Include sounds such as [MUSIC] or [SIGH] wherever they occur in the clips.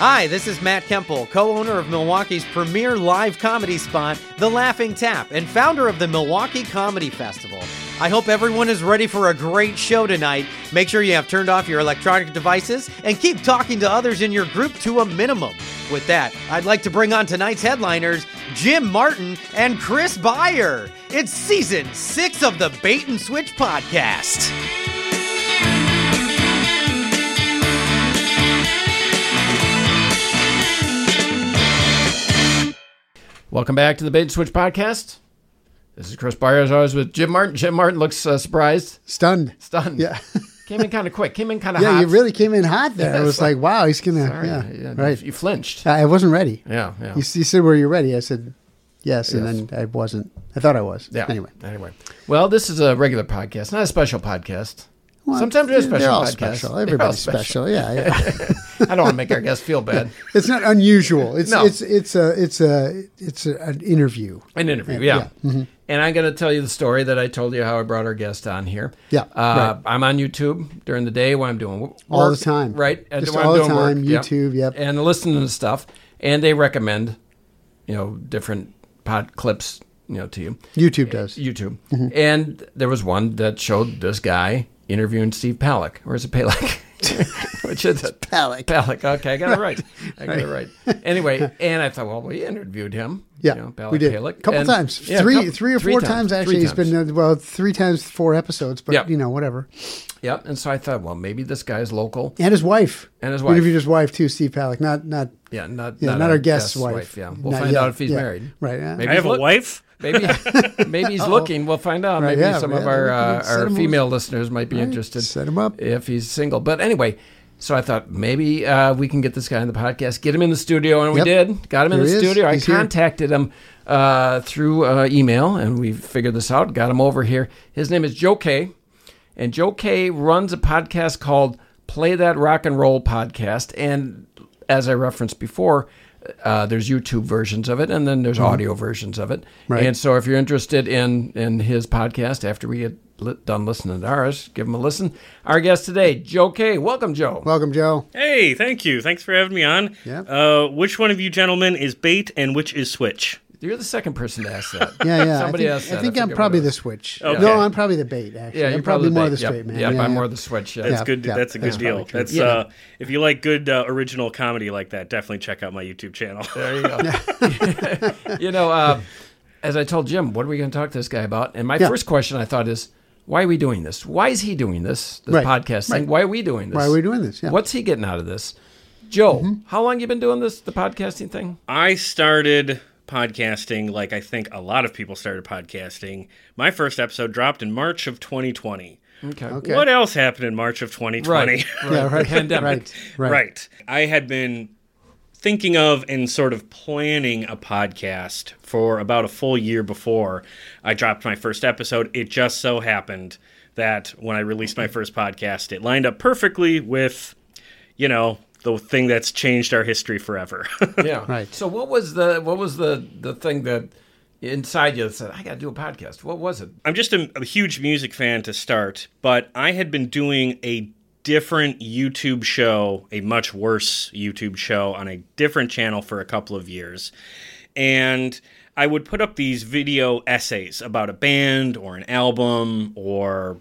Hi, this is Matt Kemple, co owner of Milwaukee's premier live comedy spot, The Laughing Tap, and founder of the Milwaukee Comedy Festival. I hope everyone is ready for a great show tonight. Make sure you have turned off your electronic devices and keep talking to others in your group to a minimum. With that, I'd like to bring on tonight's headliners, Jim Martin and Chris Beyer. It's season six of the Bait and Switch podcast. Welcome back to the Bait and Switch podcast. This is Chris Beyer, as always, with Jim Martin. Jim Martin looks uh, surprised, Stunned. stunned. Yeah. [LAUGHS] Came in kind of quick. Came in kind of Yeah, hot. you really came in hot there. Yeah, I was like- like, wow, he's gonna. Sorry. Yeah, Yeah, right. You flinched. I I wasn't ready. Yeah, yeah. You, you said, "Were you ready?" I said, "Yes," and Yes. then I wasn't. I thought I was. yeah. Anyway, Anyway. Well, this is a regular podcast, not a special podcast. Well, Sometimes they're special They're all podcasts. special. Everybody's special. special. Yeah, yeah. [LAUGHS] I don't want to make our guests feel bad. [LAUGHS] it's not unusual. It's No. it's it's a it's a it's a, an interview. An interview, yeah. Yeah, mm-hmm. And I'm going to tell you the story that I told you how I brought our guest on here. Yeah, Uh, right. I'm on YouTube during the day when I'm doing work. All the time. Right. Just all the doing work, time, yep. YouTube, yep. And listening to stuff. And they recommend, you know, different pod clips, you know, to you. YouTube does. YouTube. Mm-hmm. And there was one that showed this guy interviewing Steve Palick. Or is it Palek? [LAUGHS] Which is it? Palick. Palick. Okay, I got it [LAUGHS] right. I got it right. Anyway, and I thought, well, we interviewed him. Yeah, you know, Palick, we did Palick. a couple And- times, yeah, three, couple- three or four times, actually. Three He's been uh, well, three times, four episodes, but Yeah. you know, whatever. Yep. And so I thought, well, maybe this guy's local. And his wife, And his wife. We wife. interviewed his wife too, Steve Palick. Not not Yeah, not yeah, not, our guest's, guest's wife. Yeah, we'll Not find yet. out if he's Yeah. married. Right. yeah. Maybe I have a look- wife. Maybe [LAUGHS] maybe he's looking. We'll find out. Right, maybe yeah, some of yeah, our uh, our female listeners might be interested. set him up. if he's single. But anyway, so I thought maybe uh, we can get this guy in the podcast, get him in the studio, and we did. Got him in the studio. I He's here. contacted him uh, through uh, email, and we figured this out. Got him over here. His name is Joe Kay, and Joe Kay runs a podcast called Play That Rock and Roll Podcast, and as I referenced before. Uh, there's YouTube versions of it, and then there's audio versions of it. Mm-hmm. Right. And so, if you're interested in in his podcast after we get li- done listening to ours, give him a listen. Our guest today, Joe Kay. Welcome, Joe. Welcome, Joe. Hey, thank you. Thanks for having me on. Yeah. Uh, which one of you gentlemen is bait and which is switch? You're the second person to ask that. Yeah, yeah. Somebody I asked that. I think I I'm probably the switch. Okay. No, I'm probably the bait. Actually, Yeah, I'm you're probably more bait. the straight yep. man. Yep, yeah, I'm yeah. more the switch. Yeah. That's Yeah, good. yeah, that's a good that's deal. That's Yeah. uh, if you like good uh, original comedy like that, definitely check out my YouTube channel. [LAUGHS] There you go. [LAUGHS] you know, uh, as I told Jim, what are we going to talk to this guy about? And my Yeah. first question I thought is, why are we doing this? Why is he doing this? This Right. podcast thing. Right. Why are we doing this? Why are we doing this? Yeah. What's he getting out of this? Joe, Mm-hmm. how long you been doing this, the podcasting thing? I started podcasting like I think a lot of people started podcasting. My first episode dropped in March of 2020. Okay. Okay. What else happened in March of 2020? Right. [LAUGHS] Yeah, right. Pandemic. Right. Right. Right. I had been thinking of and sort of planning a podcast for about a full year before I dropped my first episode. It just so happened that when I released my first podcast, it lined up perfectly with, you know, the thing that's changed our history forever. [LAUGHS] Yeah. Right. So what was the what was the the thing that inside you that said I got to do a podcast? What was it? I'm just a, a huge music fan to start, but I had been doing a different YouTube show, a much worse YouTube show on a different channel for a couple of years. And I would put up these video essays about a band or an album or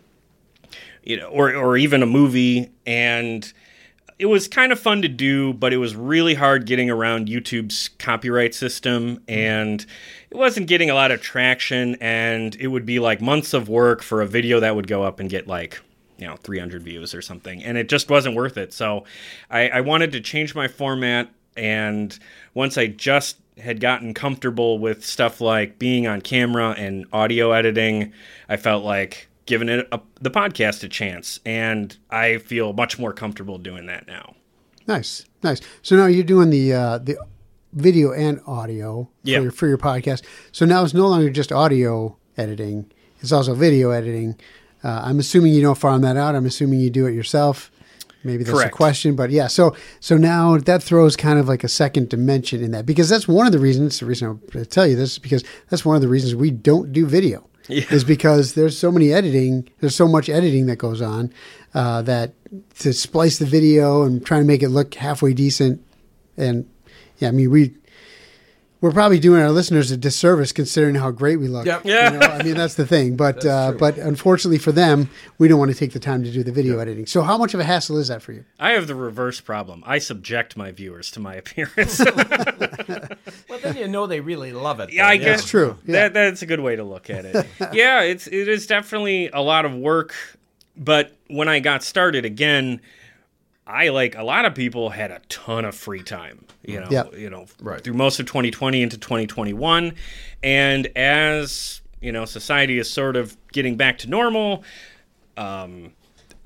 you know or or even a movie and it was kind of fun to do, but it was really hard getting around YouTube's copyright system, and it wasn't getting a lot of traction. And it would be like months of work for a video that would go up and get like, you know, 300 views or something, and it just wasn't worth it. So I, I wanted to change my format, and once I just had gotten comfortable with stuff like being on camera and audio editing, I felt like giving it a, the podcast a chance, and I feel much more comfortable doing that now. Nice, nice. So now you're doing the uh, the video and audio for, Yeah. your, for your podcast. So now it's no longer just audio editing; it's also video editing. Uh, I'm assuming you don't farm that out. I'm assuming you do it yourself. Maybe that's Correct. a question, but yeah. So so now that throws kind of like a second dimension in that because that's one of the reasons. The reason I tell you this is because that's one of the reasons we don't do video. Is because there's so many editing, there's so much editing that goes on uh, that to splice the video and try to make it look halfway decent and yeah, I mean we we're probably doing our listeners a disservice considering how great we look. Yep. Yeah. You know, I mean that's the thing. But uh, but unfortunately for them, we don't want to take the time to do the video editing. So how much of a hassle is that for you? I have the reverse problem. I subject my viewers to my appearance. Well, [LAUGHS] [LAUGHS] then you know they really love it. yeah, I guess That's true. Yeah. That that's a good way to look at it. [LAUGHS] yeah, it's it is definitely a lot of work, but when I got started again, I like a lot of people had a ton of free time. You know, Yep. you know, Right. through most of 2020 into 2021, and as you know, society is sort of getting back to normal. Um,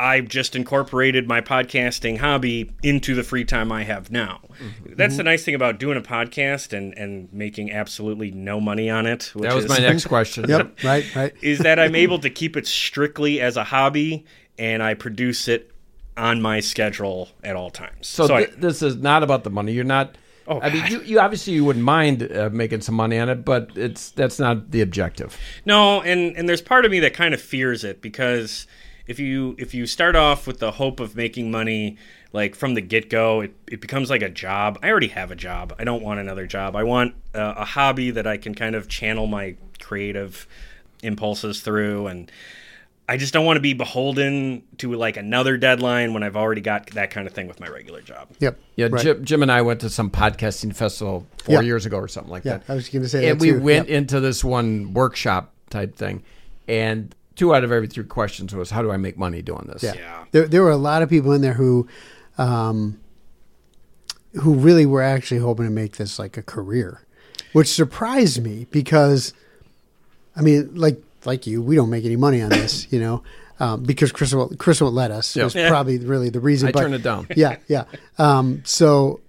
I've just incorporated my podcasting hobby into the free time I have now. Mm-hmm. That's the nice thing about doing a podcast and, and making absolutely no money on it. Which That was is, my next [LAUGHS] question. Yep. right. Right. is that I'm able to keep it strictly as a hobby and I produce it on my schedule at all times. So, I- th- this is not about the money. You're not. Oh, I mean, you, you obviously you wouldn't mind uh, making some money on it, but it's that's not the objective. No, and and there's part of me that kind of fears it because if you if you start off with the hope of making money like from the get go, it, it becomes like a job. I already have a job. I don't want another job. I want uh, a hobby that I can kind of channel my creative impulses through and I just don't want to be beholden to like another deadline when I've already got that kind of thing with my regular job. Yep. Yeah, Right. Jim, Jim and I went to some podcasting festival four Yeah. years ago or something like Yeah, that. I was going to say and that we too. went Yep. into this one workshop type thing, and two out of every three questions was, "How do I make money doing this?" Yeah. Yeah. There, there were a lot of people in there who, um, who really were actually hoping to make this like a career, which surprised me because, I mean, like like you, we don't make any money on this, you know, um, because Chris won't, Chris won't let us. Yeah. Was Yeah. probably really the reason. I but- turned it down. yeah, yeah. Um, so,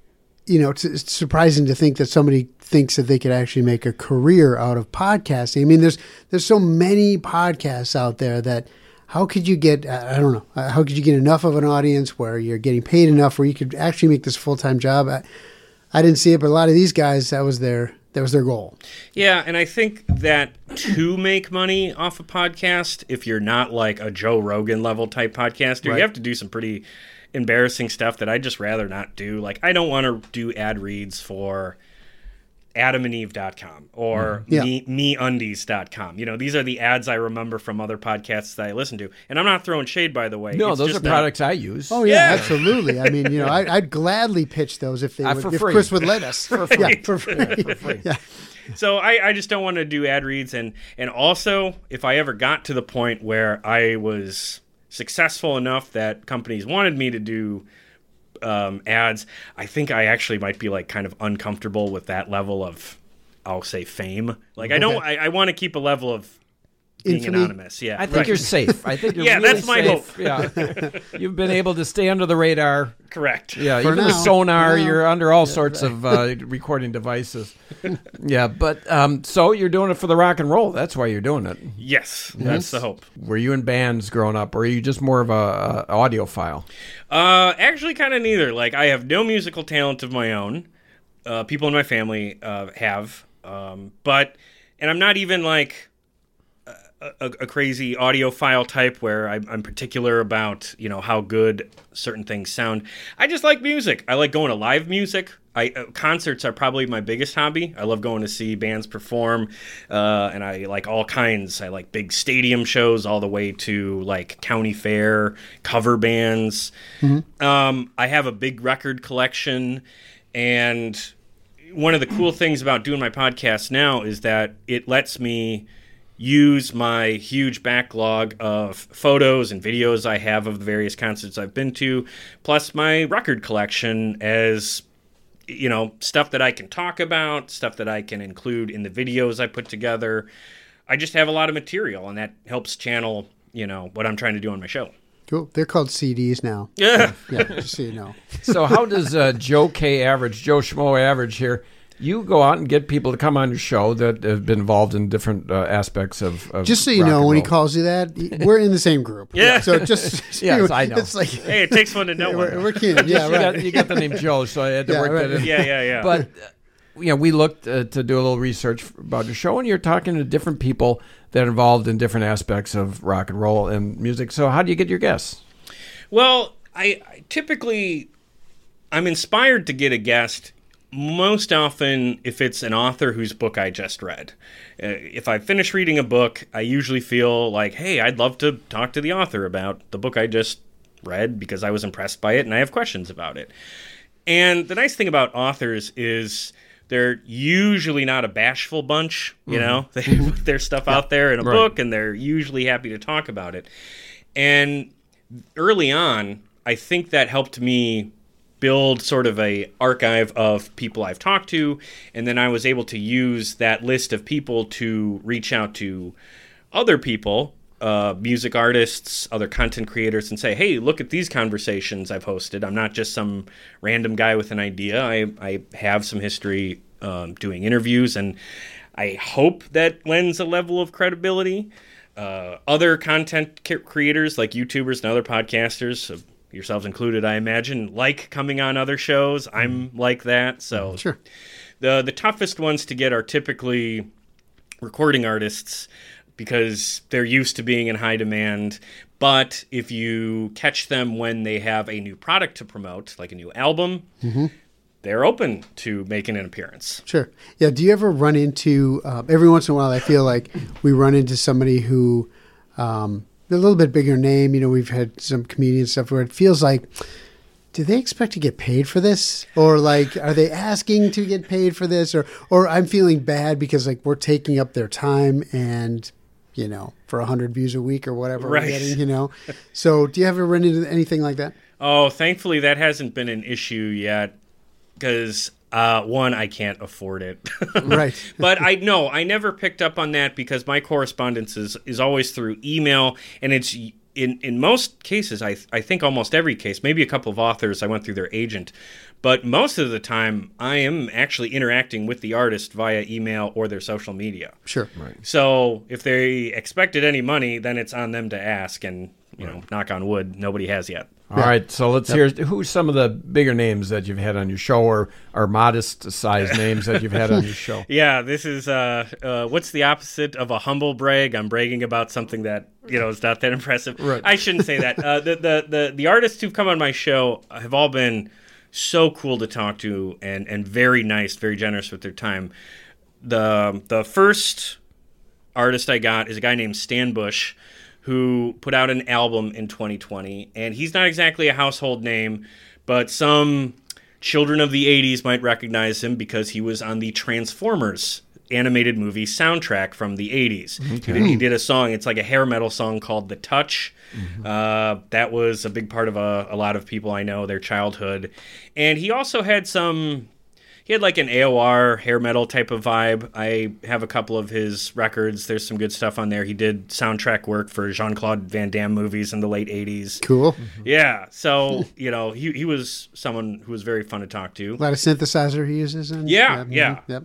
you know, it's, it's surprising to think that somebody thinks that they could actually make a career out of podcasting. I mean, there's there's so many podcasts out there that how could you get? I don't know. uh, How could you get enough of an audience where you're getting paid enough where you could actually make this full time job? I, I didn't see it, but a lot of these guys that was their that was their goal. Yeah, and I think that to make money off a podcast, if you're not like a Joe Rogan level type podcaster, Right. you have to do some pretty embarrassing stuff that I'd just rather not do. Like, I don't want to do ad reads for adamandeve.com or Yeah. me, meundies.com. You know, these are the ads I remember from other podcasts that I listen to. And I'm not throwing shade, by the way. No, It's those are just that- products I use. Oh yeah, Yeah. absolutely. I mean, you know, I, I'd gladly pitch those if they Uh, would, for if free. Chris would let us. [LAUGHS] for free. Yeah, for free. Yeah. So I, I just don't want to do ad reads and and also if I ever got to the point where I was successful enough that companies wanted me to do um, ads, I think I actually might be like kind of uncomfortable with that level of I'll say fame. Like I don't I, I want to keep a level of being Infamy? anonymous. Yeah. I think right. you're safe. I think you're safe. [LAUGHS] Yeah, really that's my safe. Yeah, [LAUGHS] you've been able to stay under the radar. correct. Yeah, For even with now. sonar, now. you're under all sorts of uh, recording devices. [LAUGHS] yeah, but um, so you're doing it for the rock and roll. That's why you're doing it. Yes, that's the hope. Were you in bands growing up, or are you just more of a, a audiophile? Uh, actually, kind of neither. Like, I have no musical talent of my own. Uh, people in my family uh, have, um, but and I'm not even like a, a, crazy audiophile type where I'm, I'm particular about you know how good certain things sound. I just like music. I like going to live music. I uh, concerts are probably my biggest hobby. I love going to see bands perform, uh, and I like all kinds. I like big stadium shows, all the way to like county fair cover bands. Um, I have a big record collection, and one of the cool things about doing my podcast now is that it lets me use my huge backlog of photos and videos I have of the various concerts I've been to, plus my record collection as you know stuff that I can talk about, stuff that I can include in the videos I put together. I just have a lot of material, and that helps channel you know what I'm trying to do on my show. Cool. They're called CDs now. Yeah. Yeah, just so you know. So how does uh, Joe Kay average, Joe Schmo average here? You go out and get people to come on your show that have been involved in different uh, aspects of, of Just so you rock know, when he calls you that, we're in the same group. Yeah. So just [LAUGHS] Yes, I know. It's like hey, it takes one to know [LAUGHS] we're, one. we're kin. Yeah, you, got, you got the name Joe, so I had to Yeah, work right. that in. Yeah, yeah, yeah. But uh, you know, we looked uh, to do a little research about your show, and you're talking to different people that are involved in different aspects of rock and roll and music. So how do you get your guests? Well, I, I typically I'm inspired to get a guest most often if it's an author whose book I just read. Uh, if I finish reading a book, I usually feel like, hey, I'd love to talk to the author about the book I just read because I was impressed by it and I have questions about it. And the nice thing about authors is they're usually not a bashful bunch, you know. [LAUGHS] They put their stuff out there in a Right. book and they're usually happy to talk about it. And early on, I think that helped me build sort of a archive of people I've talked to, and then I was able to use that list of people to reach out to other people, uh, music artists, other content creators, and say, "Hey, look at these conversations I've hosted. I'm not just some random guy with an idea. I I have some history um, doing interviews, and I hope that lends a level of credibility." uh, other content creators like YouTubers and other podcasters, yourselves included, I imagine, like coming on other shows. I'm like that. So Sure. the the toughest ones to get are typically recording artists because they're used to being in high demand. But if you catch them when they have a new product to promote, like a new album, they're open to making an appearance. Sure. Yeah. Do you ever run into uh, every once in a while? I feel like we run into somebody who um, they're a little bit bigger name. You know, we've had some comedian stuff where it feels like, do they expect to get paid for this, or like, are they asking to get paid for this, or or I'm feeling bad because like we're taking up their time and. You know, for a hundred views a week or whatever Right. we're getting, you know. So, do you ever run into anything like that? Oh, thankfully that hasn't been an issue yet because uh, one, I can't afford it. [LAUGHS] Right. [LAUGHS] but I know I never picked up on that because my correspondence is, is always through email, and it's in in most cases, I I think almost every case, maybe a couple of authors, I went through their agent, but most of the time, I am actually interacting with the artist via email or their social media. Sure. Right. So if they expected any money, then it's on them to ask, and you know, knock on wood, nobody has yet. All right, so let's hear who's some of the bigger names that you've had on your show, or or modest sized names that you've had on your show. [LAUGHS] Yeah, this is uh, uh, what's the opposite of a humble brag? I'm bragging about something that you know is not that impressive. Right. I shouldn't say that. Uh, the, the the the artists who've come on my show have all been so cool to talk to and and very nice, very generous with their time. The the first artist I got is a guy named Stan Bush, who put out an album in 2020, and he's not exactly a household name, but some children of the 80s might recognize him because he was on the Transformers animated movie soundtrack from the 80s. He, did, he did a song, it's like a hair metal song called The Touch. Uh, that was a big part of a, a lot of people I know, their childhood. And he also had some he had like an AOR hair metal type of vibe. I have a couple of his records. There's some good stuff on there. He did soundtrack work for Jean Claude Van Damme movies in the late 80s. Cool. Yeah. So, you know, he, he was someone who was very fun to talk to. A lot of synthesizer he uses. And, Yeah, yeah. Yep.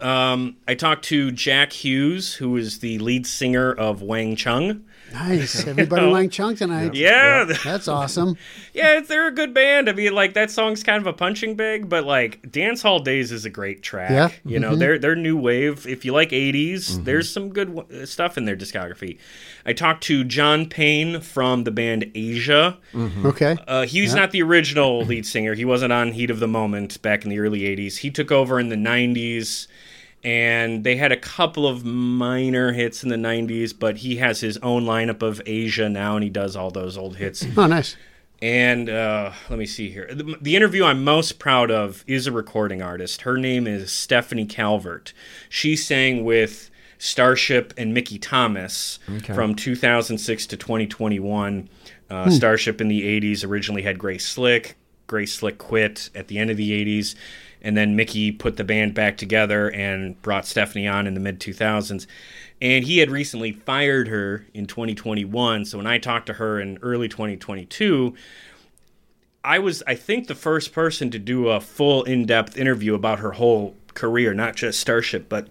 Um, I talked to Jack Hughes, who is the lead singer of Wang Chung. Nice. [LAUGHS] Everybody know. Wang Chung tonight. Yeah. [LAUGHS] That's awesome. Yeah, they're a good band. I mean, like that song's kind of a punching bag, but like Dance Hall Days is a great track. Yeah. you know, mm-hmm. they're they're new wave. If you like '80s, mm-hmm. there's some good w- uh, stuff in their discography. I talked to John Payne from the band Asia. Mm-hmm. Okay. Uh, he's not the original lead singer. He wasn't on Heat of the Moment back in the early '80s. He took over in the '90s, and they had a couple of minor hits in the '90s. But he has his own lineup of Asia now, and he does all those old hits. Oh, nice. And uh, let me see here. The, the interview I'm most proud of is a recording artist. Her name is Stephanie Calvert. She sang with Starship and Mickey Thomas from 2006 to 2021. Uh, Starship in the 80s originally had Grace Slick. Grace Slick quit at the end of the 80s. And then Mickey put the band back together and brought Stephanie on in the mid 2000s. And he had recently fired her in 2021. So when I talked to her in early 2022, I was, I think, the first person to do a full in depth interview about her whole career, not just Starship, but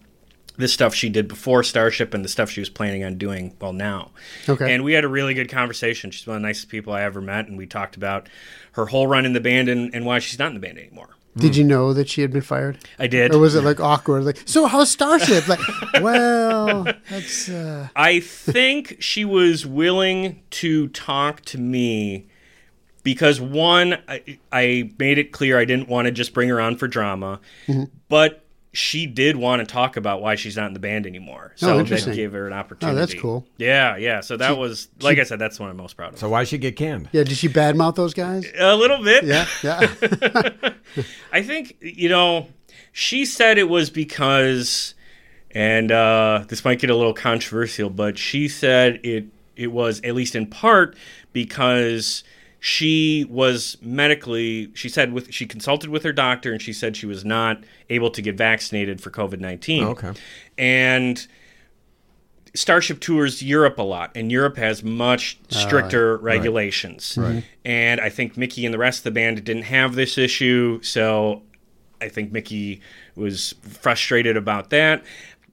the stuff she did before Starship and the stuff she was planning on doing, well, now. Okay. And we had a really good conversation. She's one of the nicest people I ever met. And we talked about her whole run in the band and, and why she's not in the band anymore. Did you know that she had been fired? I did. Or was it like awkward? Like, so how's Starship? Like, [LAUGHS] well, that's, uh, I think she was willing to talk to me because one, I, I made it clear I didn't want to just bring her on for drama, Mm-hmm. but she did want to talk about why she's not in the band anymore. So that Oh, interesting. gave her an opportunity. Oh, that's cool. Yeah, yeah. So that was, like I said, that's what I'm most proud of. So why she get canned? Yeah, did she badmouth those guys? a little bit. Yeah, yeah. [LAUGHS] [LAUGHS] I think you know she said it was because, and uh, this might get a little controversial, but she said it it was at least in part because she was medically she said with she consulted with her doctor and she said she was not able to get vaccinated for covid-19 Okay. and Starship tours Europe a lot, and Europe has much ah, stricter regulations. right. And I think Mickey and the rest of the band didn't have this issue, so I think Mickey was frustrated about that.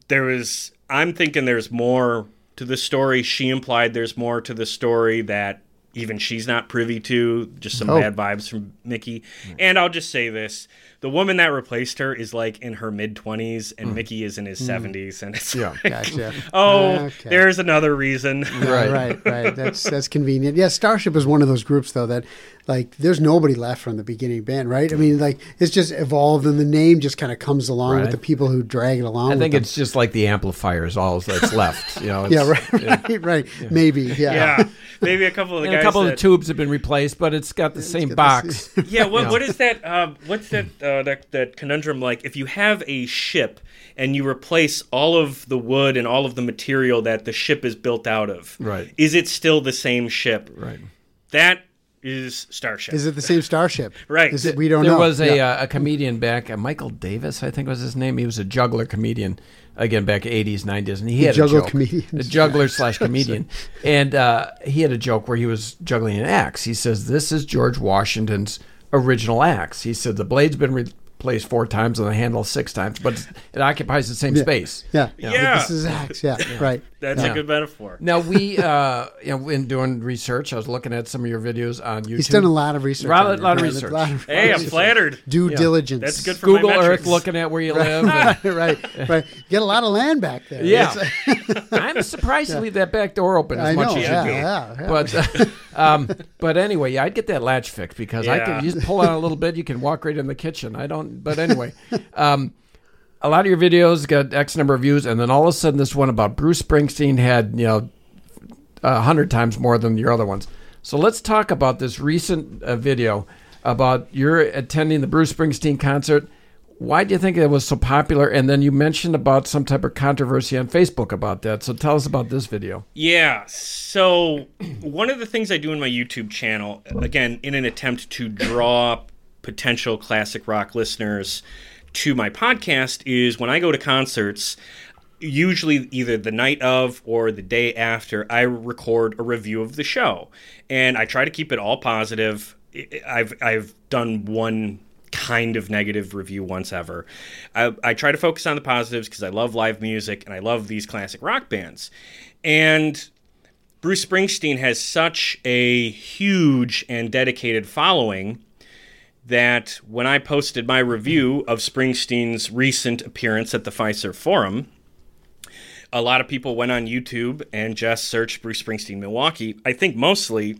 There was, I'm thinking there's more to the story. She implied there's more to the story that even she's not privy to, just some Oh. bad vibes from Mickey. And I'll just say this the woman that replaced her is like in her mid 20s, and mm. Mickey is in his mm. 70s. And it's Yeah. like, Gotcha. [LAUGHS] oh, Okay. there's another reason. Right, [LAUGHS] right, right. That's that's convenient. Yeah, Starship is one of those groups though that like there's nobody left from the beginning band, right? I mean, like it's just evolved and the name just kind of comes along with the people who drag it along. I with think them. it's just like the amplifiers, all that's left. You know, [LAUGHS] yeah, it's- right, right, right. Maybe, yeah. Yeah. Maybe a couple of the guys. Couple of that- the tubes have been replaced, but it's got the same got the box. Yeah, what, Yeah. what is that? Uh, what's that, uh, that that conundrum like? If you have a ship and you replace all of the wood and all of the material that the ship is built out of, Right. Is it still the same ship? Right. That is Starship. Is it the same Starship? [LAUGHS] Right. Is it? We don't There know. There was a Yeah. uh, a comedian back, uh, Michael Davis, I think was his name. He was a juggler comedian, again back eighties, nineties, and he had juggle a joke. comedians. a juggler [LAUGHS] slash comedian, and uh, he had a joke where he was juggling an axe. He says, "This is George Washington's original axe." He said, "The blade's been replaced four times and the handle six times, but it occupies the same space." yeah, Yeah. This is Axe. Yeah, right. That's Yeah. a good metaphor. Now we, uh, you know, in doing research, I was looking at some of your videos on YouTube. He's done a lot of research. Lot- on lot of right? research. A lot of- Hey, I'm flattered. Due diligence. That's good for Google my Earth, looking at where you live. right, [LAUGHS] right, right. Get a lot of land back there. Yeah, [LAUGHS] I'm surprised to leave that back door open as I much know. as you do. yeah, yeah. But [LAUGHS] um, but anyway, yeah, I'd get that latch fixed because I can you just pull out a little bit, you can walk right in the kitchen. I don't. But anyway, um, a lot of your videos got X number of views, and then all of a sudden, this one about Bruce Springsteen had you know a hundred times more than your other ones. So let's talk about this recent uh, video about your attending the Bruce Springsteen concert. Why do you think it was so popular? And then you mentioned about some type of controversy on Facebook about that. So tell us about this video. Yeah. So one of the things I do in my YouTube channel, again, in an attempt to draw potential classic rock listeners to my podcast, is when I go to concerts, usually either the night of or the day after, I record a review of the show, and I try to keep it all positive. I've I've done one kind of negative review once ever. I, I try to focus on the positives because I love live music and I love these classic rock bands. And Bruce Springsteen has such a huge and dedicated following that when I posted my review of Springsteen's recent appearance at the Fiserv Forum, a lot of people went on YouTube and just searched Bruce Springsteen Milwaukee. I think mostly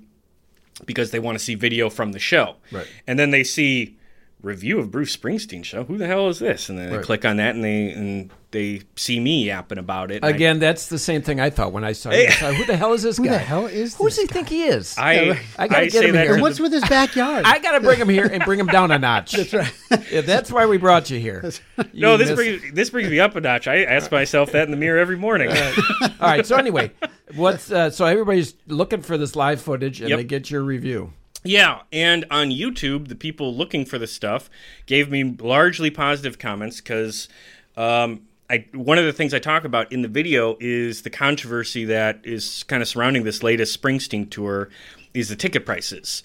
because they want to see video from the show. Right. And then they see review of Bruce Springsteen show. Who the hell is this? And then they click on that and they and they see me yapping about it. And I- Again, that's the same thing I thought when I saw you. I thought, Who the hell is this Who guy? the hell is Who does this he think he is? I, I gotta I get say him that here. to And the- what's with his backyard? [LAUGHS] I got to bring him here and bring him down a notch. that's right. Yeah, that's why we brought you here. You No, this brings this brings me up a notch. I ask myself that in the mirror every morning. All right. So anyway, what's uh, so everybody's looking for this live footage and Yep. they get your review. Yeah, and on YouTube, the people looking for this stuff gave me largely positive comments because um, I one of the things I talk about in the video is the controversy that is kind of surrounding this latest Springsteen tour is the ticket prices.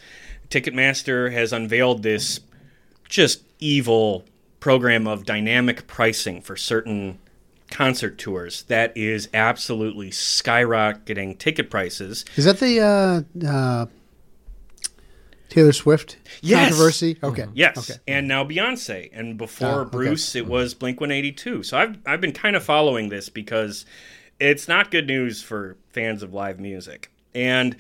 Ticketmaster has unveiled this just evil program of dynamic pricing for certain concert tours that is absolutely skyrocketing ticket prices. Is that the uh, uh, Taylor Swift Yes. controversy? Okay. Yes, Okay. and now Beyonce, and before Ah, okay. Bruce, it was Blink One Eighty Two. So I've I've been kind of following this because it's not good news for fans of live music. And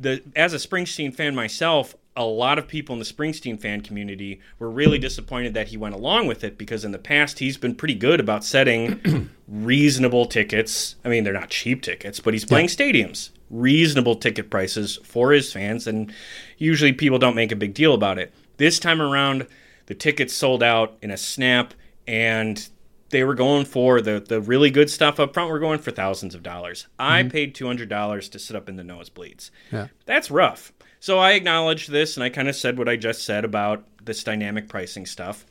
the as a Springsteen fan myself, a lot of people in the Springsteen fan community were really disappointed that he went along with it because in the past he's been pretty good about setting [CLEARS THROAT] reasonable tickets. I mean, they're not cheap tickets, but he's playing stadiums, reasonable ticket prices for his fans, and usually people don't make a big deal about it. This time around, the tickets sold out in a snap, and they were going for the the really good stuff up front. We're going for thousands of dollars. I mm-hmm. paid two hundred dollars to sit up in the nosebleeds. Yeah. That's rough. So I acknowledged this, and I kind of said what I just said about this dynamic pricing stuff.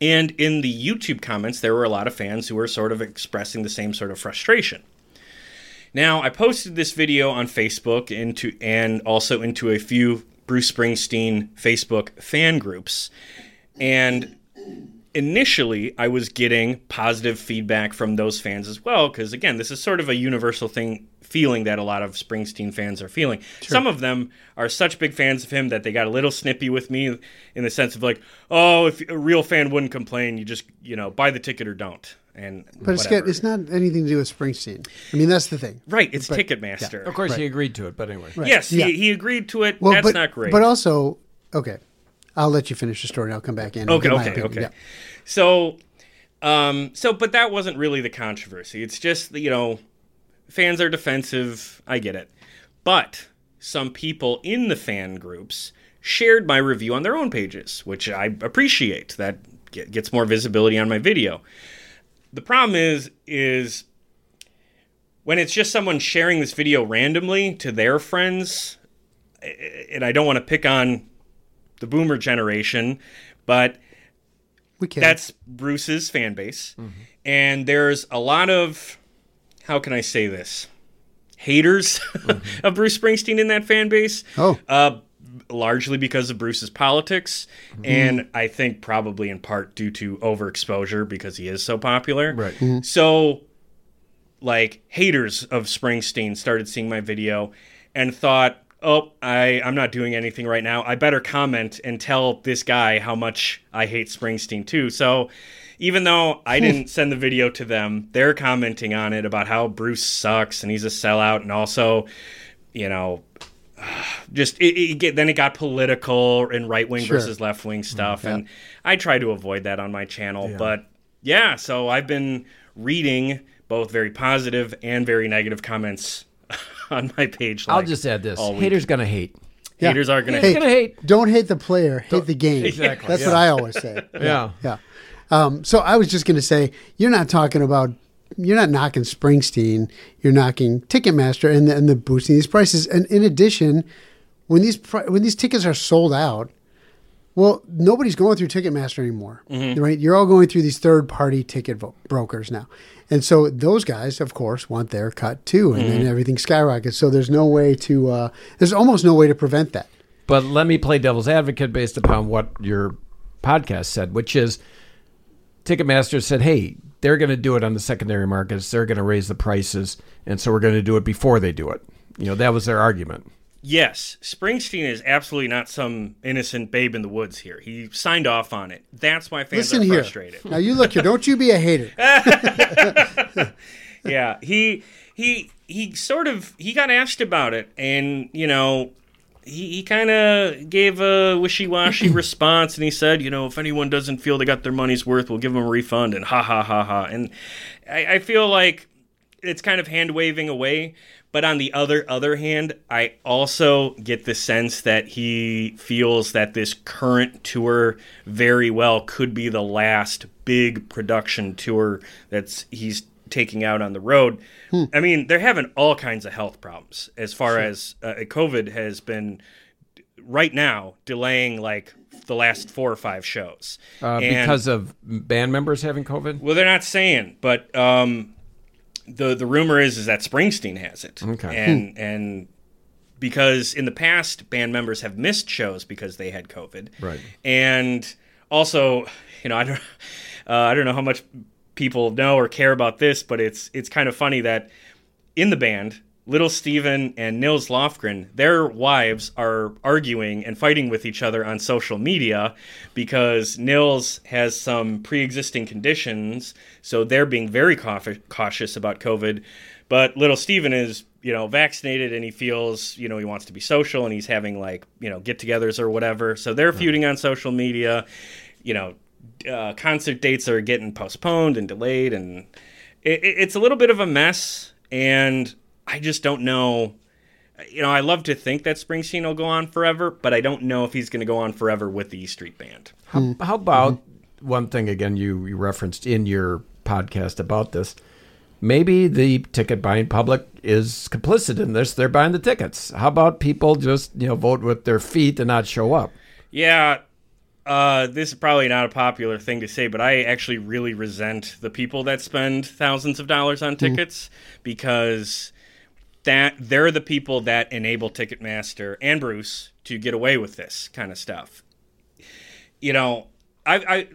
And in the YouTube comments, there were a lot of fans who were sort of expressing the same sort of frustration. Now, I posted this video on Facebook into and also into a few Bruce Springsteen Facebook fan groups. And initially, I was getting positive feedback from those fans as well because again, this is sort of a universal thing feeling that a lot of Springsteen fans are feeling. Some of them are such big fans of him that they got a little snippy with me in the sense of like, "Oh, if a real fan wouldn't complain, you just, you know, buy the ticket or don't." And But it's, got, it's not anything to do with Springsteen. I mean, that's the thing. right, it's Ticketmaster. Of course, he agreed to it, but anyway. Yes, Yeah. he, he agreed to it. Well, That's but, not great. But also, okay, I'll let you finish the story and I'll come back in. Okay, okay, opinion. okay. Yeah. So, um, so, but that wasn't really the controversy. It's just you know, fans are defensive. I get it, but some people in the fan groups shared my review on their own pages, which I appreciate. That gets more visibility on my video. The problem is, is when it's just someone sharing this video randomly to their friends, and I don't want to pick on the boomer generation, but We can. that's Bruce's fan base. And there's a lot of, how can I say this? Haters [LAUGHS] of Bruce Springsteen in that fan base. Oh. Uh, largely because of Bruce's politics. Mhm. And I think probably in part due to overexposure because he is so popular. Right. Mm-hmm. So, like, haters of Springsteen started seeing my video and thought, oh, I, I'm not doing anything right now. I better comment and tell this guy how much I hate Springsteen, too. So, even though I hmm. didn't send the video to them, they're commenting on it about how Bruce sucks and he's a sellout, and also, you know, [SIGHS] just it, it get, then it got political and right wing Sure. versus left wing stuff, and I try to avoid that on my channel. But yeah, so I've been reading both very positive and very negative comments [LAUGHS] on my page. I'll just add this: haters gonna hate. haters are gonna Hey, gonna hate. Don't hate the player, hate the game. Exactly, That's yeah. what I always say. [LAUGHS] Yeah. Yeah. Um, so I was just going to say, you're not talking about, you're not knocking Springsteen. You're knocking Ticketmaster and the, and the boosting these prices. And in addition, when these pri- when these tickets are sold out, well, nobody's going through Ticketmaster anymore, right? You're all going through these third party ticket vo- brokers now, and so those guys, of course, want their cut too, and then everything skyrockets. So there's no way to, uh, there's almost no way to prevent that. But let me play devil's advocate based upon what your podcast said, which is Ticketmaster said, hey, they're going to do it on the secondary markets. They're going to raise the prices. And so we're going to do it before they do it. You know, that was their argument. Yes, Springsteen is absolutely not some innocent babe in the woods here. He signed off on it. That's why fans Listen are here. frustrated. Now you look here. Don't you be a hater. [LAUGHS] [LAUGHS] yeah, he he he sort of he got asked about it, and you know. He, he kind of gave a wishy-washy [CLEARS THROAT] response and he said you know if anyone doesn't feel they got their money's worth we'll give them a refund and ha ha ha ha. And I, I feel like it's kind of hand waving away but on the other other hand i also get the sense that he feels that this current tour very well could be the last big production tour that's he's taking out on the road i mean they're having all kinds of health problems as far as uh, covid has been right now delaying like the last four or five shows Uh, And- because of band members having COVID? well, they're not saying, but um, the the rumor is is that Springsteen has it. Okay. And and because in the past band members have missed shows because they had COVID. Right. And also, you know, I don't [LAUGHS] uh, I don't know how much people know or care about this, but it's it's kind of funny that in the band, Little Steven and Nils Lofgren, their wives are arguing and fighting with each other on social media because Nils has some pre existing conditions. So they're being very cautious about COVID. But little Steven is, you know, vaccinated and he feels, you know, he wants to be social and he's having like, you know, get-togethers or whatever. So they're hmm. feuding on social media. You know, uh, concert dates are getting postponed and delayed, and it, it's a little bit of a mess. And I just don't know. You know, I love to think that Springsteen will go on forever, but I don't know if he's going to go on forever with the E Street Band. How, how about one thing again you, you referenced in your podcast about this? Maybe the ticket buying public is complicit in this. They're buying the tickets. How about people just you know vote with their feet and not show up? Yeah, uh, this is probably not a popular thing to say, but I actually really resent the people that spend thousands of dollars on tickets because that they're the people that enable Ticketmaster and Bruce to get away with this kind of stuff. You know, I, I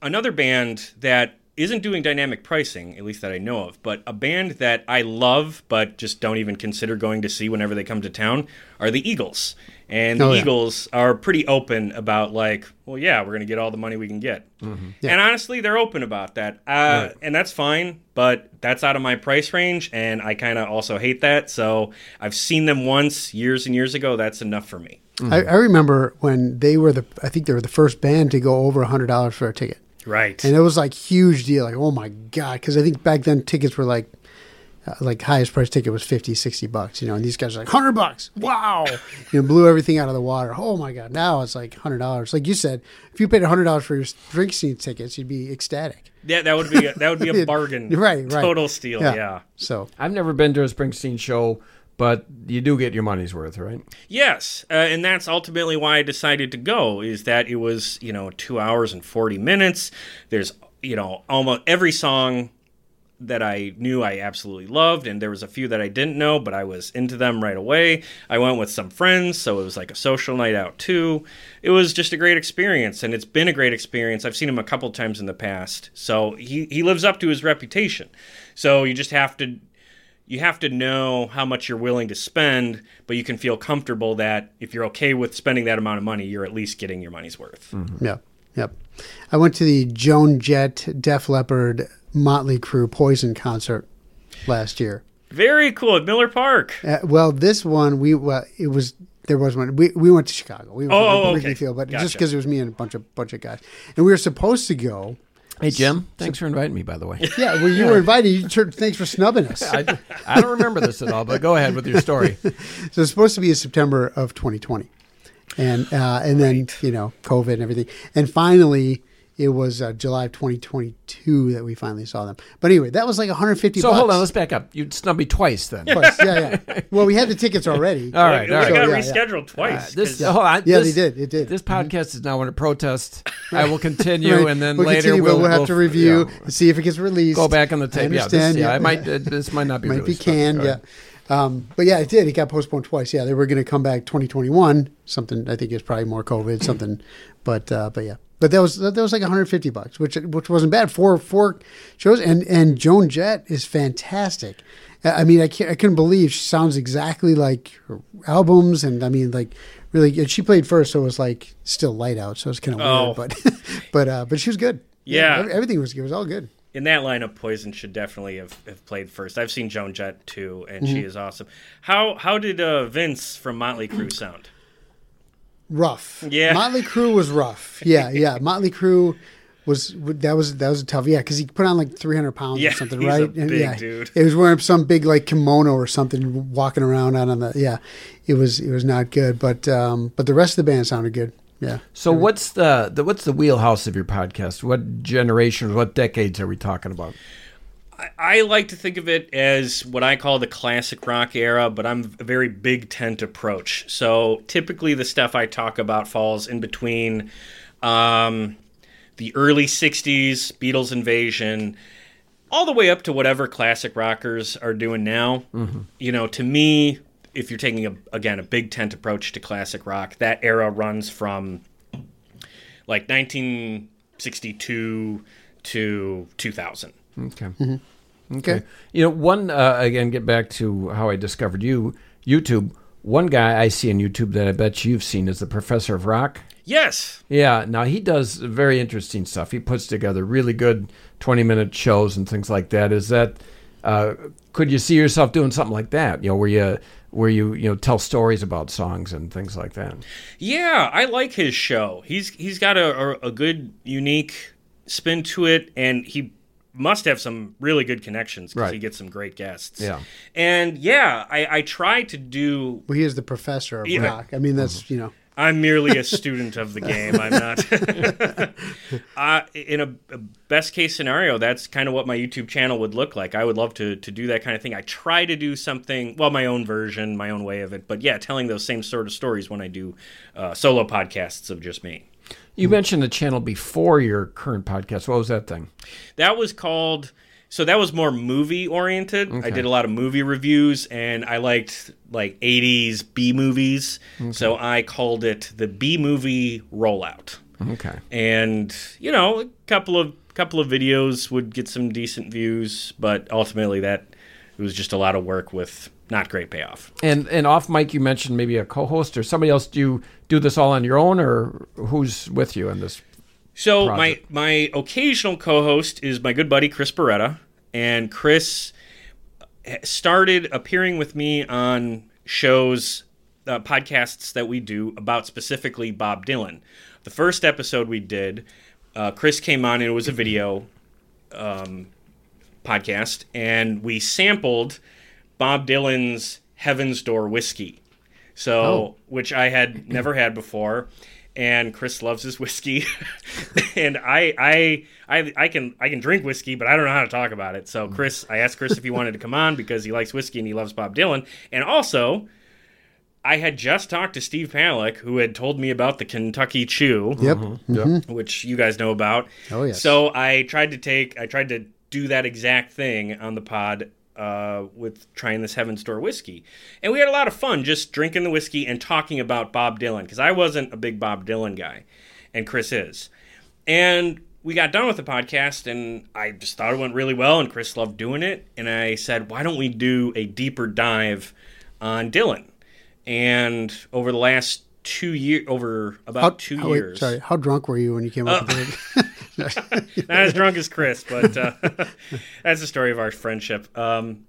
another band that isn't doing dynamic pricing, at least that I know of, but a band that I love but just don't even consider going to see whenever they come to town are the Eagles. And the Oh, yeah. Eagles are pretty open about like, well, yeah, we're going to get all the money we can get. And honestly, they're open about that. Uh, And that's fine, but that's out of my price range. And I kind of also hate that. So I've seen them once years and years ago. That's enough for me. I, I remember when they were the, I think they were the first band to go over hundred dollars for a ticket, Right. and it was like huge deal. Like, oh my god, because I think back then tickets were like, uh, like highest price ticket was 50, 60 bucks, you know, and these guys are like hundred bucks. Wow, [LAUGHS] you know, blew everything out of the water. Oh my god, now it's like hundred dollars. Like you said, if you paid hundred dollars for your Springsteen tickets, you'd be ecstatic. Yeah, that would be a, that would be a [LAUGHS] bargain. Right, right. Total steal. yeah. So I've never been to a Springsteen show, but you do get your money's worth, right? Yes, uh, and that's ultimately why I decided to go. Is that it was you know two hours and forty minutes. There's you know almost every song that I knew I absolutely loved, and there was a few that I didn't know, but I was into them right away. I went with some friends, so it was like a social night out too. It was just a great experience, and it's been a great experience. I've seen him a couple times in the past, so he he lives up to his reputation. So you just have to you have to know how much you're willing to spend, but you can feel comfortable that if you're okay with spending that amount of money, you're at least getting your money's worth. Mm-hmm. Yeah. Yep. I went to the Joan Jett, Def Leppard, Motley Crue Poison concert last year. Very cool at Miller Park. Uh, well, this one we well, it was there was one we, we went to Chicago. We went Oh, to okay. Wrigley Field, but just because it was me and a bunch of bunch of guys, and we were supposed to go. Hey Jim, thanks for inviting me. By the way, [LAUGHS] Yeah, well, you were invited. You turned, thanks for snubbing us. I, I don't remember this at all, but go ahead with your story. [LAUGHS] So it's supposed to be in September of 2020, and uh, and then you know COVID and everything, and finally it was uh, July of 2022 that we finally saw them. But anyway, that was like 150. So bucks. hold on, let's back up. You snubbed me twice then. Twice, yeah, yeah. [LAUGHS] Well, we had the tickets already. All right, we all right. got So, yeah, yeah. rescheduled twice. Uh, this 'cause- hold on. Yeah, this, they did. It did. This podcast is now under protest. [LAUGHS] I will continue, Right. and then We'll later continue, we'll, we'll have we'll- to review yeah. and see if it gets released. Go back on the I tape. Yeah, understand. this, yeah, yeah. it might. Uh, this might not be. might be canned. All Yeah. Um, but yeah, it did. It got postponed twice. Yeah, they were going to come back 2021. Something I think is probably more COVID. Something, but uh, but yeah. But that was that was like 150 bucks, which which wasn't bad for four shows. And and Joan Jett is fantastic. I mean, I can't, I couldn't believe she sounds exactly like her albums, and I mean, like really. And she played first, so it was like still light out, so it was kind of Oh. weird. But [LAUGHS] but uh, but she was good. Yeah. ev- everything was good. It was all good. in that lineup, Poison should definitely have, have played first. I've seen Joan Jett too, and she is awesome. How how did uh, Vince from Motley Crue sound? Rough. Yeah. Motley Crue was rough. [LAUGHS] Yeah, yeah. Motley Crue was that was that was a tough. Yeah, because he put on like three hundred pounds Yeah, or something, he's a right? big yeah, dude. It was wearing some big like kimono or something, walking around out on the. Yeah, it was it was not good, but um, but the rest of the band sounded good. Yeah. So what's the, the what's the wheelhouse of your podcast? What generations? What decades are we talking about? I, I like to think of it as what I call the classic rock era, but I'm a very big tent approach. So typically, the stuff I talk about falls in between um, the early '60s, Beatles invasion, all the way up to whatever classic rockers are doing now. You know, to me, if you're taking a, again a big tent approach to classic rock, that era runs from like 1962 to 2000. Okay. Mm-hmm. Okay. You know, one uh, again, get back to how I discovered you. YouTube. One guy I see on YouTube that I bet you've seen is the Professor of Rock. Yes. Yeah, now he does very interesting stuff. He puts together really good 20 minute shows and things like that. Is that Uh, could you see yourself doing something like that? You know, where you where you you know tell stories about songs and things like that. Yeah, I like his show. He's he's got a, a, a good, unique spin to it, and he must have some really good connections because Right. he gets some great guests. Yeah. and yeah, I, I try to do. Well, he is the professor of Yeah. rock. I mean, that's you know. I'm merely a student of the game. I'm not. [LAUGHS] uh, in a, a best case scenario, that's kind of what my YouTube channel would look like. I would love to to do that kind of thing. I try to do something, well, my own version, my own way of it. But yeah, telling those same sort of stories when I do uh, solo podcasts of just me. You mentioned the channel before your current podcast. What was that thing? That was called. So that was more movie oriented. I did a lot of movie reviews, and I liked like '80s B movies. So I called it the B movie rollout. Okay. And you know, a couple of couple of videos would get some decent views, but ultimately that it was just a lot of work with not great payoff. And and off mic, you mentioned maybe a co-host or somebody else. Do you do this all on your own, or who's with you in this? So project. my my occasional co-host is my good buddy Chris Beretta, and Chris started appearing with me on shows, uh, podcasts that we do about specifically Bob Dylan. The first episode we did, uh, Chris came on and it was a video um, podcast, and we sampled Bob Dylan's Heaven's Door whiskey. So, Oh. which I had never had before, and Chris loves his whiskey, [LAUGHS] and I, I, I, I can, I can drink whiskey, but I don't know how to talk about it. So, Chris, I asked Chris if he wanted to come on because he likes whiskey and he loves Bob Dylan, and also. I had just talked to Steve Palick, who had told me about the Kentucky Chew Yep. Mm-hmm. which you guys know about. Oh, yes. So I tried to take, I tried to do that exact thing on the pod uh, with trying this Heaven's Door whiskey, and we had a lot of fun just drinking the whiskey and talking about Bob Dylan because I wasn't a big Bob Dylan guy, and Chris is, and we got done with the podcast and I just thought it went really well and Chris loved doing it. And I said why don't we do a deeper dive on Dylan? And over the last two years over about How, two how- wait, years sorry, how drunk were you when you came up with [LAUGHS] it? [LAUGHS] not as drunk as Chris, but uh, [LAUGHS] that's the story of our friendship. Um,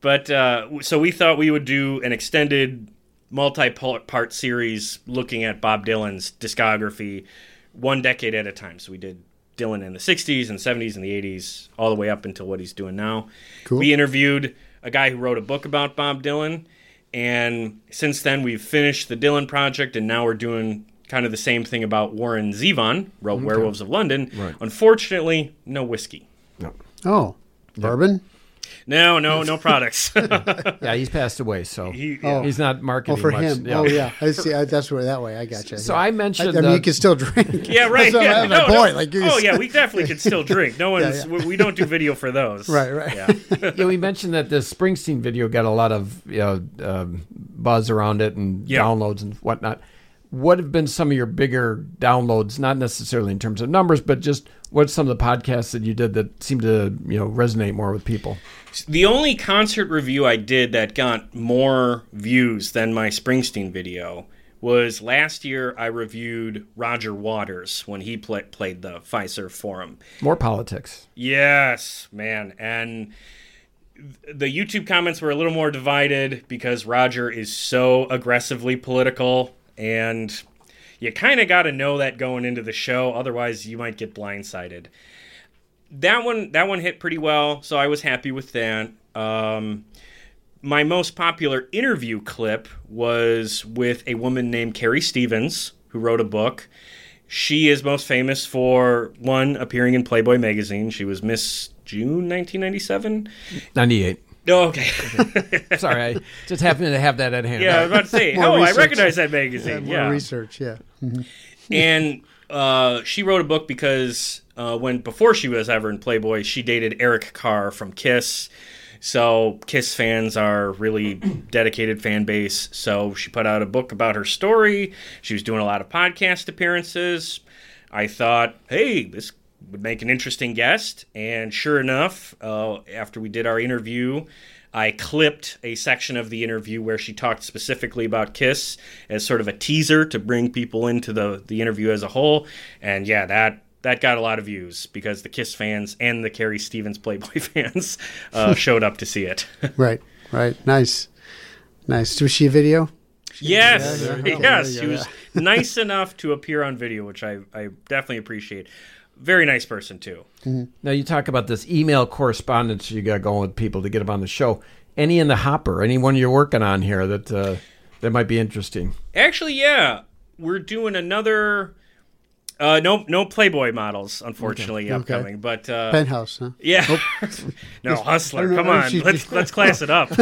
but uh, so we thought we would do an extended multi-part series looking at Bob Dylan's discography one decade at a time. So we did Dylan in the 60s and 70s and the 80s all the way up until what he's doing now. Cool. We interviewed a guy who wrote a book about Bob Dylan and since then we've finished the Dylan project and now we're doing kind of the same thing about Warren Zevon, wrote Werewolves of London. Right. Unfortunately, no whiskey. No. Oh, bourbon. No, no, no products. [LAUGHS] Yeah, he's passed away, so He- Oh. he's not Oh, marketing for much. him. Oh, yeah. I see. I, that's where that way. I got you. So yeah. I mentioned I, mean, uh, you can still drink. [LAUGHS] yeah, right. That's yeah, my, my no, point. no. Like, oh can- yeah, we definitely can still [LAUGHS] drink. No one's yeah. We, we don't do video for those. Right, right. Yeah. yeah, we mentioned that the Springsteen video got a lot of you know, um, buzz around it and Yeah. downloads and whatnot. What have been some of your bigger downloads? Not necessarily in terms of numbers, but just what's some of the podcasts that you did that seem to you know resonate more with people? The only concert review I did that got more views than my Springsteen video was last year. I reviewed Roger Waters when he pla played the Fiserv Forum. More politics. Yes, man. And the YouTube comments were a little more divided because Roger is so aggressively political and you kind of got to know that going into the show, otherwise you might get blindsided. That one, that one hit pretty well, so I was happy with that. Um, my most popular interview clip was with a woman named Carrie Stevens, who wrote a book. She is most famous for one appearing in Playboy magazine. She was Miss June 1997, 98. No, okay. okay. Sorry, I just happened to have that at hand. Yeah, I was about to say, [LAUGHS] oh, research. I recognize that magazine. Yeah, yeah. research, yeah. Mm-hmm. And uh, she wrote a book because uh, when before she was ever in Playboy, she dated Eric Carr from Kiss. So Kiss fans are really [CLEARS THROAT] dedicated fan base. So she put out a book about her story. She was doing a lot of podcast appearances. I thought, hey, this would make an interesting guest. And sure enough, uh, after we did our interview, I clipped a section of the interview where she talked specifically about Kiss as sort of a teaser to bring people into the, the interview as a whole. And yeah, that that got a lot of views because the Kiss fans and the Carrie Stevens Playboy [LAUGHS] fans uh, [LAUGHS] showed up to see it. [LAUGHS] Right, right. Nice, nice. Was she a video? yes, Yeah, there yes, There she you was nice enough to appear on video, which I, I definitely appreciate. Very nice person too. Now you talk about this email correspondence you got going with people to get them on the show. Any in the hopper? Anyone you're working on here that uh, that might be interesting? Actually, yeah, we're doing another. Uh, no, no Playboy models, unfortunately, Okay. upcoming. But uh, Penthouse, huh? Yeah. [LAUGHS] no, [LAUGHS] hustler. I don't know. Come on. She- Let's let's class it up. [LAUGHS]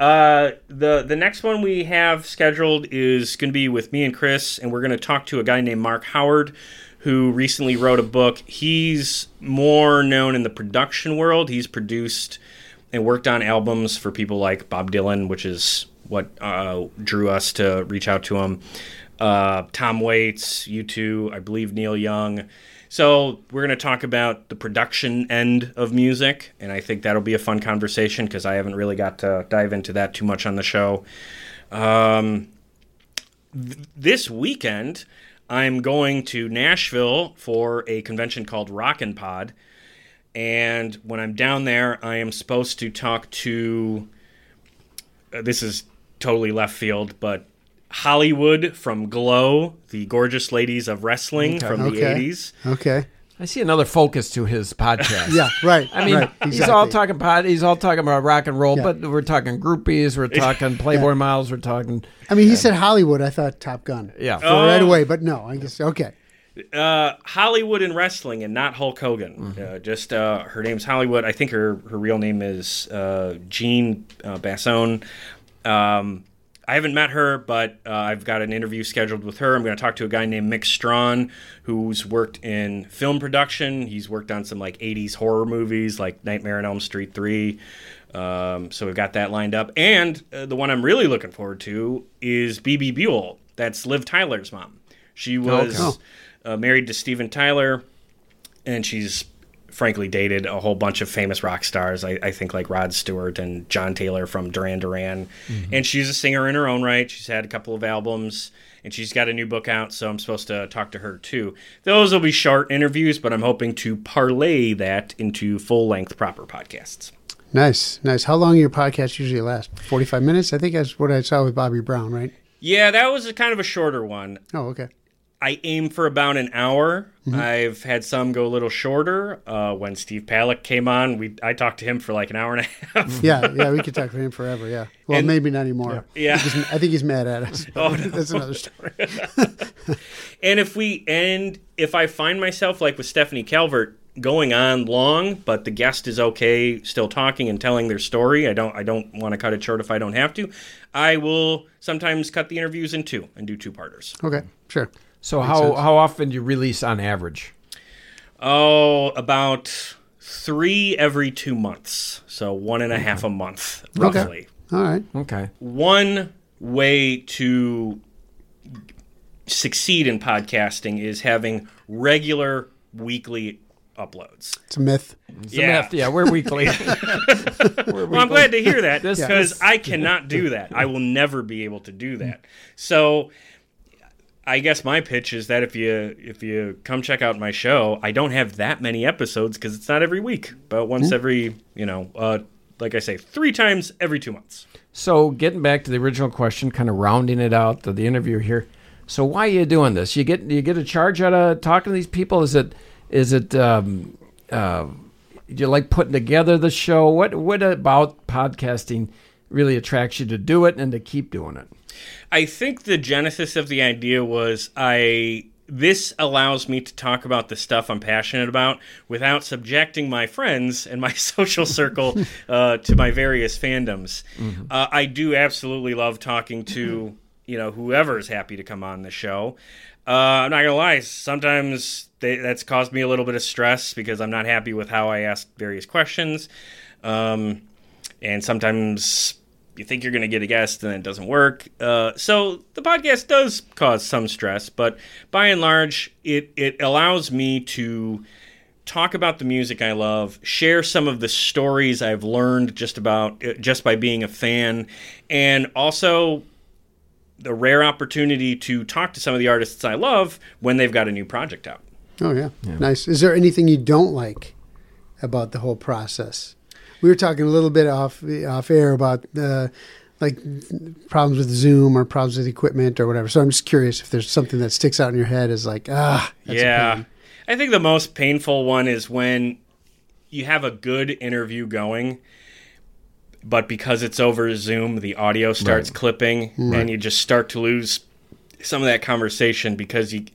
uh, the the next one we have scheduled is going to be with me and Chris, and we're going to talk to a guy named Mark Howard, who recently wrote a book. He's more known in the production world. He's produced and worked on albums for people like Bob Dylan, which is what uh, drew us to reach out to him. Uh, Tom Waits, U2 I believe Neil Young. So we're going to talk about the production end of music, and I think that'll be a fun conversation because I haven't really got to dive into that too much on the show. Um, th- this weekend, I'm going to Nashville for a convention called Rockin' Pod, and when I'm down there, I am supposed to talk to. uh, this is totally left field, but Hollywood from Glow, the gorgeous ladies of wrestling from the Okay. 80s. Okay. I see another focus to his podcast. [LAUGHS] Yeah. Right. I mean, right, he's all talking pot. He's all talking about rock and roll, Yeah. but we're talking groupies. We're talking Playboy models. We're talking I mean, he said Hollywood. I thought Top Gun. yeah. So right away, but no. I guess okay. uh, Hollywood and wrestling, and not Hulk Hogan. Uh, just uh, her name's Hollywood. I think her her real name is uh, Jean uh, Basone. Um, I haven't met her, but uh, I've got an interview scheduled with her. I'm going to talk to a guy named Mick Strawn, who's worked in film production. He's worked on some like 80s horror movies, like Nightmare on Elm Street 3. Um, so we've got that lined up. And uh, the one I'm really looking forward to is Bebe Buell. That's Liv Tyler's mom. She was Okay. uh, married to Steven Tyler, and she's frankly dated a whole bunch of famous rock stars. I, I think like Rod Stewart and John Taylor from Duran Duran. Mm-hmm. And she's a singer in her own right. She's had a couple of albums, and she's got a new book out. So I'm supposed to talk to her too. Those will be short interviews, but I'm hoping to parlay that into full length proper podcasts. Nice, nice. How long your podcast usually last? Forty-five minutes. I think that's what I saw with Bobby Brown, right? Yeah, that was a kind of a shorter one. Oh, okay. I aim for about an hour. I've had some go a little shorter. Uh, when Steve Palick came on, we I talked to him for like an hour and a half. Yeah, [LAUGHS] yeah. We could talk to him forever. Yeah. Well, And- maybe not anymore. Yeah. I think he's, I think he's mad at us. Oh, [LAUGHS] no. that's another story. [LAUGHS] And if we and if I find myself like with Stephanie Calvert going on long, but the guest is okay still talking and telling their story, I don't I don't want to cut it short if I don't have to. I will sometimes cut the interviews in two and do two parters. Okay, sure. So how how often do you release on average? Oh, about three every two months. So one and a half a month, roughly. All right. Okay. one way to succeed in podcasting is having regular weekly uploads. It's a myth. It's a myth. Yeah, we're weekly. we're [LAUGHS] Well, I'm glad to hear that This- because I cannot do that. I will never be able to do that. So I guess my pitch is that if you if you come check out my show, I don't have that many episodes because it's not every week, but once every you know, uh, like I say, three times every two months. So getting back to the original question, kind of rounding it out to the interview here. So why are you doing this? You get you get a charge out of talking to these people? Is it is it um, uh, you like putting together the show? What what about podcasting really attracts you to do it and to keep doing it? I think the genesis of the idea was I this allows me to talk about the stuff I'm passionate about without subjecting my friends and my [LAUGHS] social circle uh, to my various fandoms. Uh, I do absolutely love talking to you know whoever is happy to come on the show. Uh, I'm not gonna lie. Sometimes they, that's caused me a little bit of stress because I'm not happy with how I ask various questions, um, and sometimes you think you're going to get a guest and it doesn't work. Uh, so the podcast does cause some stress, but by and large, it it allows me to talk about the music I love, share some of the stories I've learned just about just by being a fan, and also the rare opportunity to talk to some of the artists I love when they've got a new project out. Oh yeah. nice. Is there anything you don't like about the whole process? We were talking a little bit off off air about uh, like problems with Zoom or problems with equipment or whatever. So I'm just curious if there's something that sticks out in your head as like ah that's a yeah. I think the most painful one is when you have a good interview going, but because it's over Zoom, the audio starts clipping and you just start to lose some of that conversation because you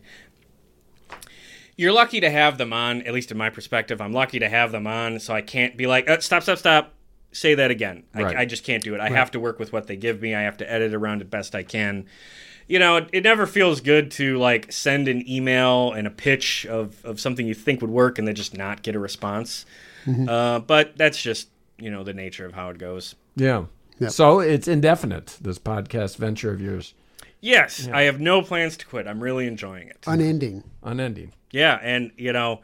you're lucky to have them on, at least in my perspective. I'm lucky to have them on, so I can't be like, uh, stop, stop, stop. Say that again. Right. I, I just can't do it. I have to work with what they give me. I have to edit around it best I can. You know, it, it never feels good to like send an email and a pitch of, of something you think would work and then just not get a response. Uh, but that's just, you know, the nature of how it goes. Yeah. Yep. So it's indefinite, this podcast venture of yours, Yes, I have no plans to quit. I'm really enjoying it. unending. unending. Yeah, and you know,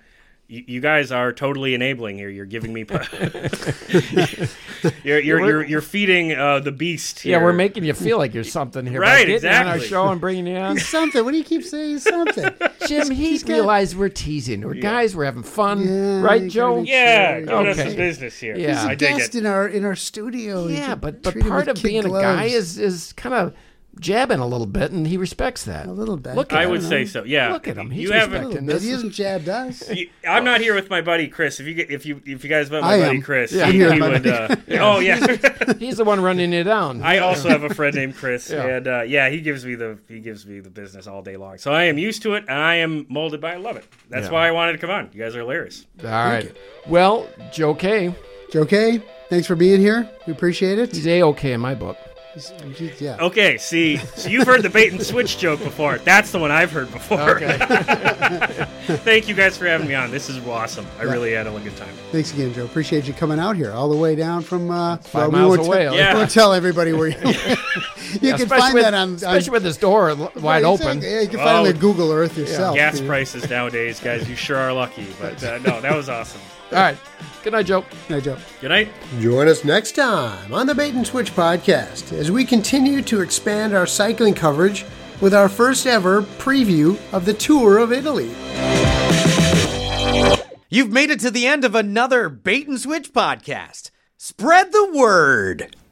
you, you guys are totally enabling here. You're giving me, [LAUGHS] you're, you're you're you're feeding uh, the beast. Here. Yeah, we're making you feel like you're something here. by Right, getting on our show and bringing you on. [LAUGHS] Something. What do you keep saying? Something. [LAUGHS] Jim, he he's got- realized we're teasing. We're guys, we're having fun. Yeah, right, you Joe? Yeah, Sure, giving us okay. some business here. Yeah. I a dig guest in our in our studio. Yeah, but but part of kid being a guy is is kind of jabbing a little bit, and he respects that. a little bit. Look at I him. would say so. Yeah, Look at him. He's you have a respecting this. bit. He hasn't jabbed us. You- I'm not here with my buddy Chris. If you get, if you if you guys met my I buddy am. Chris, Yeah. he, he with would. Uh, [LAUGHS] oh yeah, [LAUGHS] He's the one running you down. I also have a friend named Chris, Yeah. and uh, yeah, he gives me the he gives me the business all day long. So I am used to it, and I am molded by. it. I love it. That's Yeah. why I wanted to come on. You guys are hilarious. All right. Well, Joe Kay, Joe Kay, thanks for being here. We appreciate it. he's a okay in my book. He's- he's- yeah. Okay, see, so you've heard the bait and switch joke before. That's the one I've heard before. [LAUGHS] Thank you guys for having me on. This is awesome. I really had a good time. Thanks again, Joe. Appreciate you coming out here all the way down from uh, Five we miles won't away. Tell, Yeah. we won't tell everybody where you. [LAUGHS] you can find with, that on, on especially with this door l- wide Right, open. exactly. Yeah, you can Oh. find it on Google Earth yourself. Gas prices nowadays, guys, you sure are lucky. But uh, no, that was awesome. All right. Good night, Joe. Good night, Joe. Good night. Join us next time on the Bait and Switch podcast as we continue to expand our cycling coverage with our first ever preview of the Tour of Italy. You've made it to the end of another Bait and Switch podcast. Spread the word.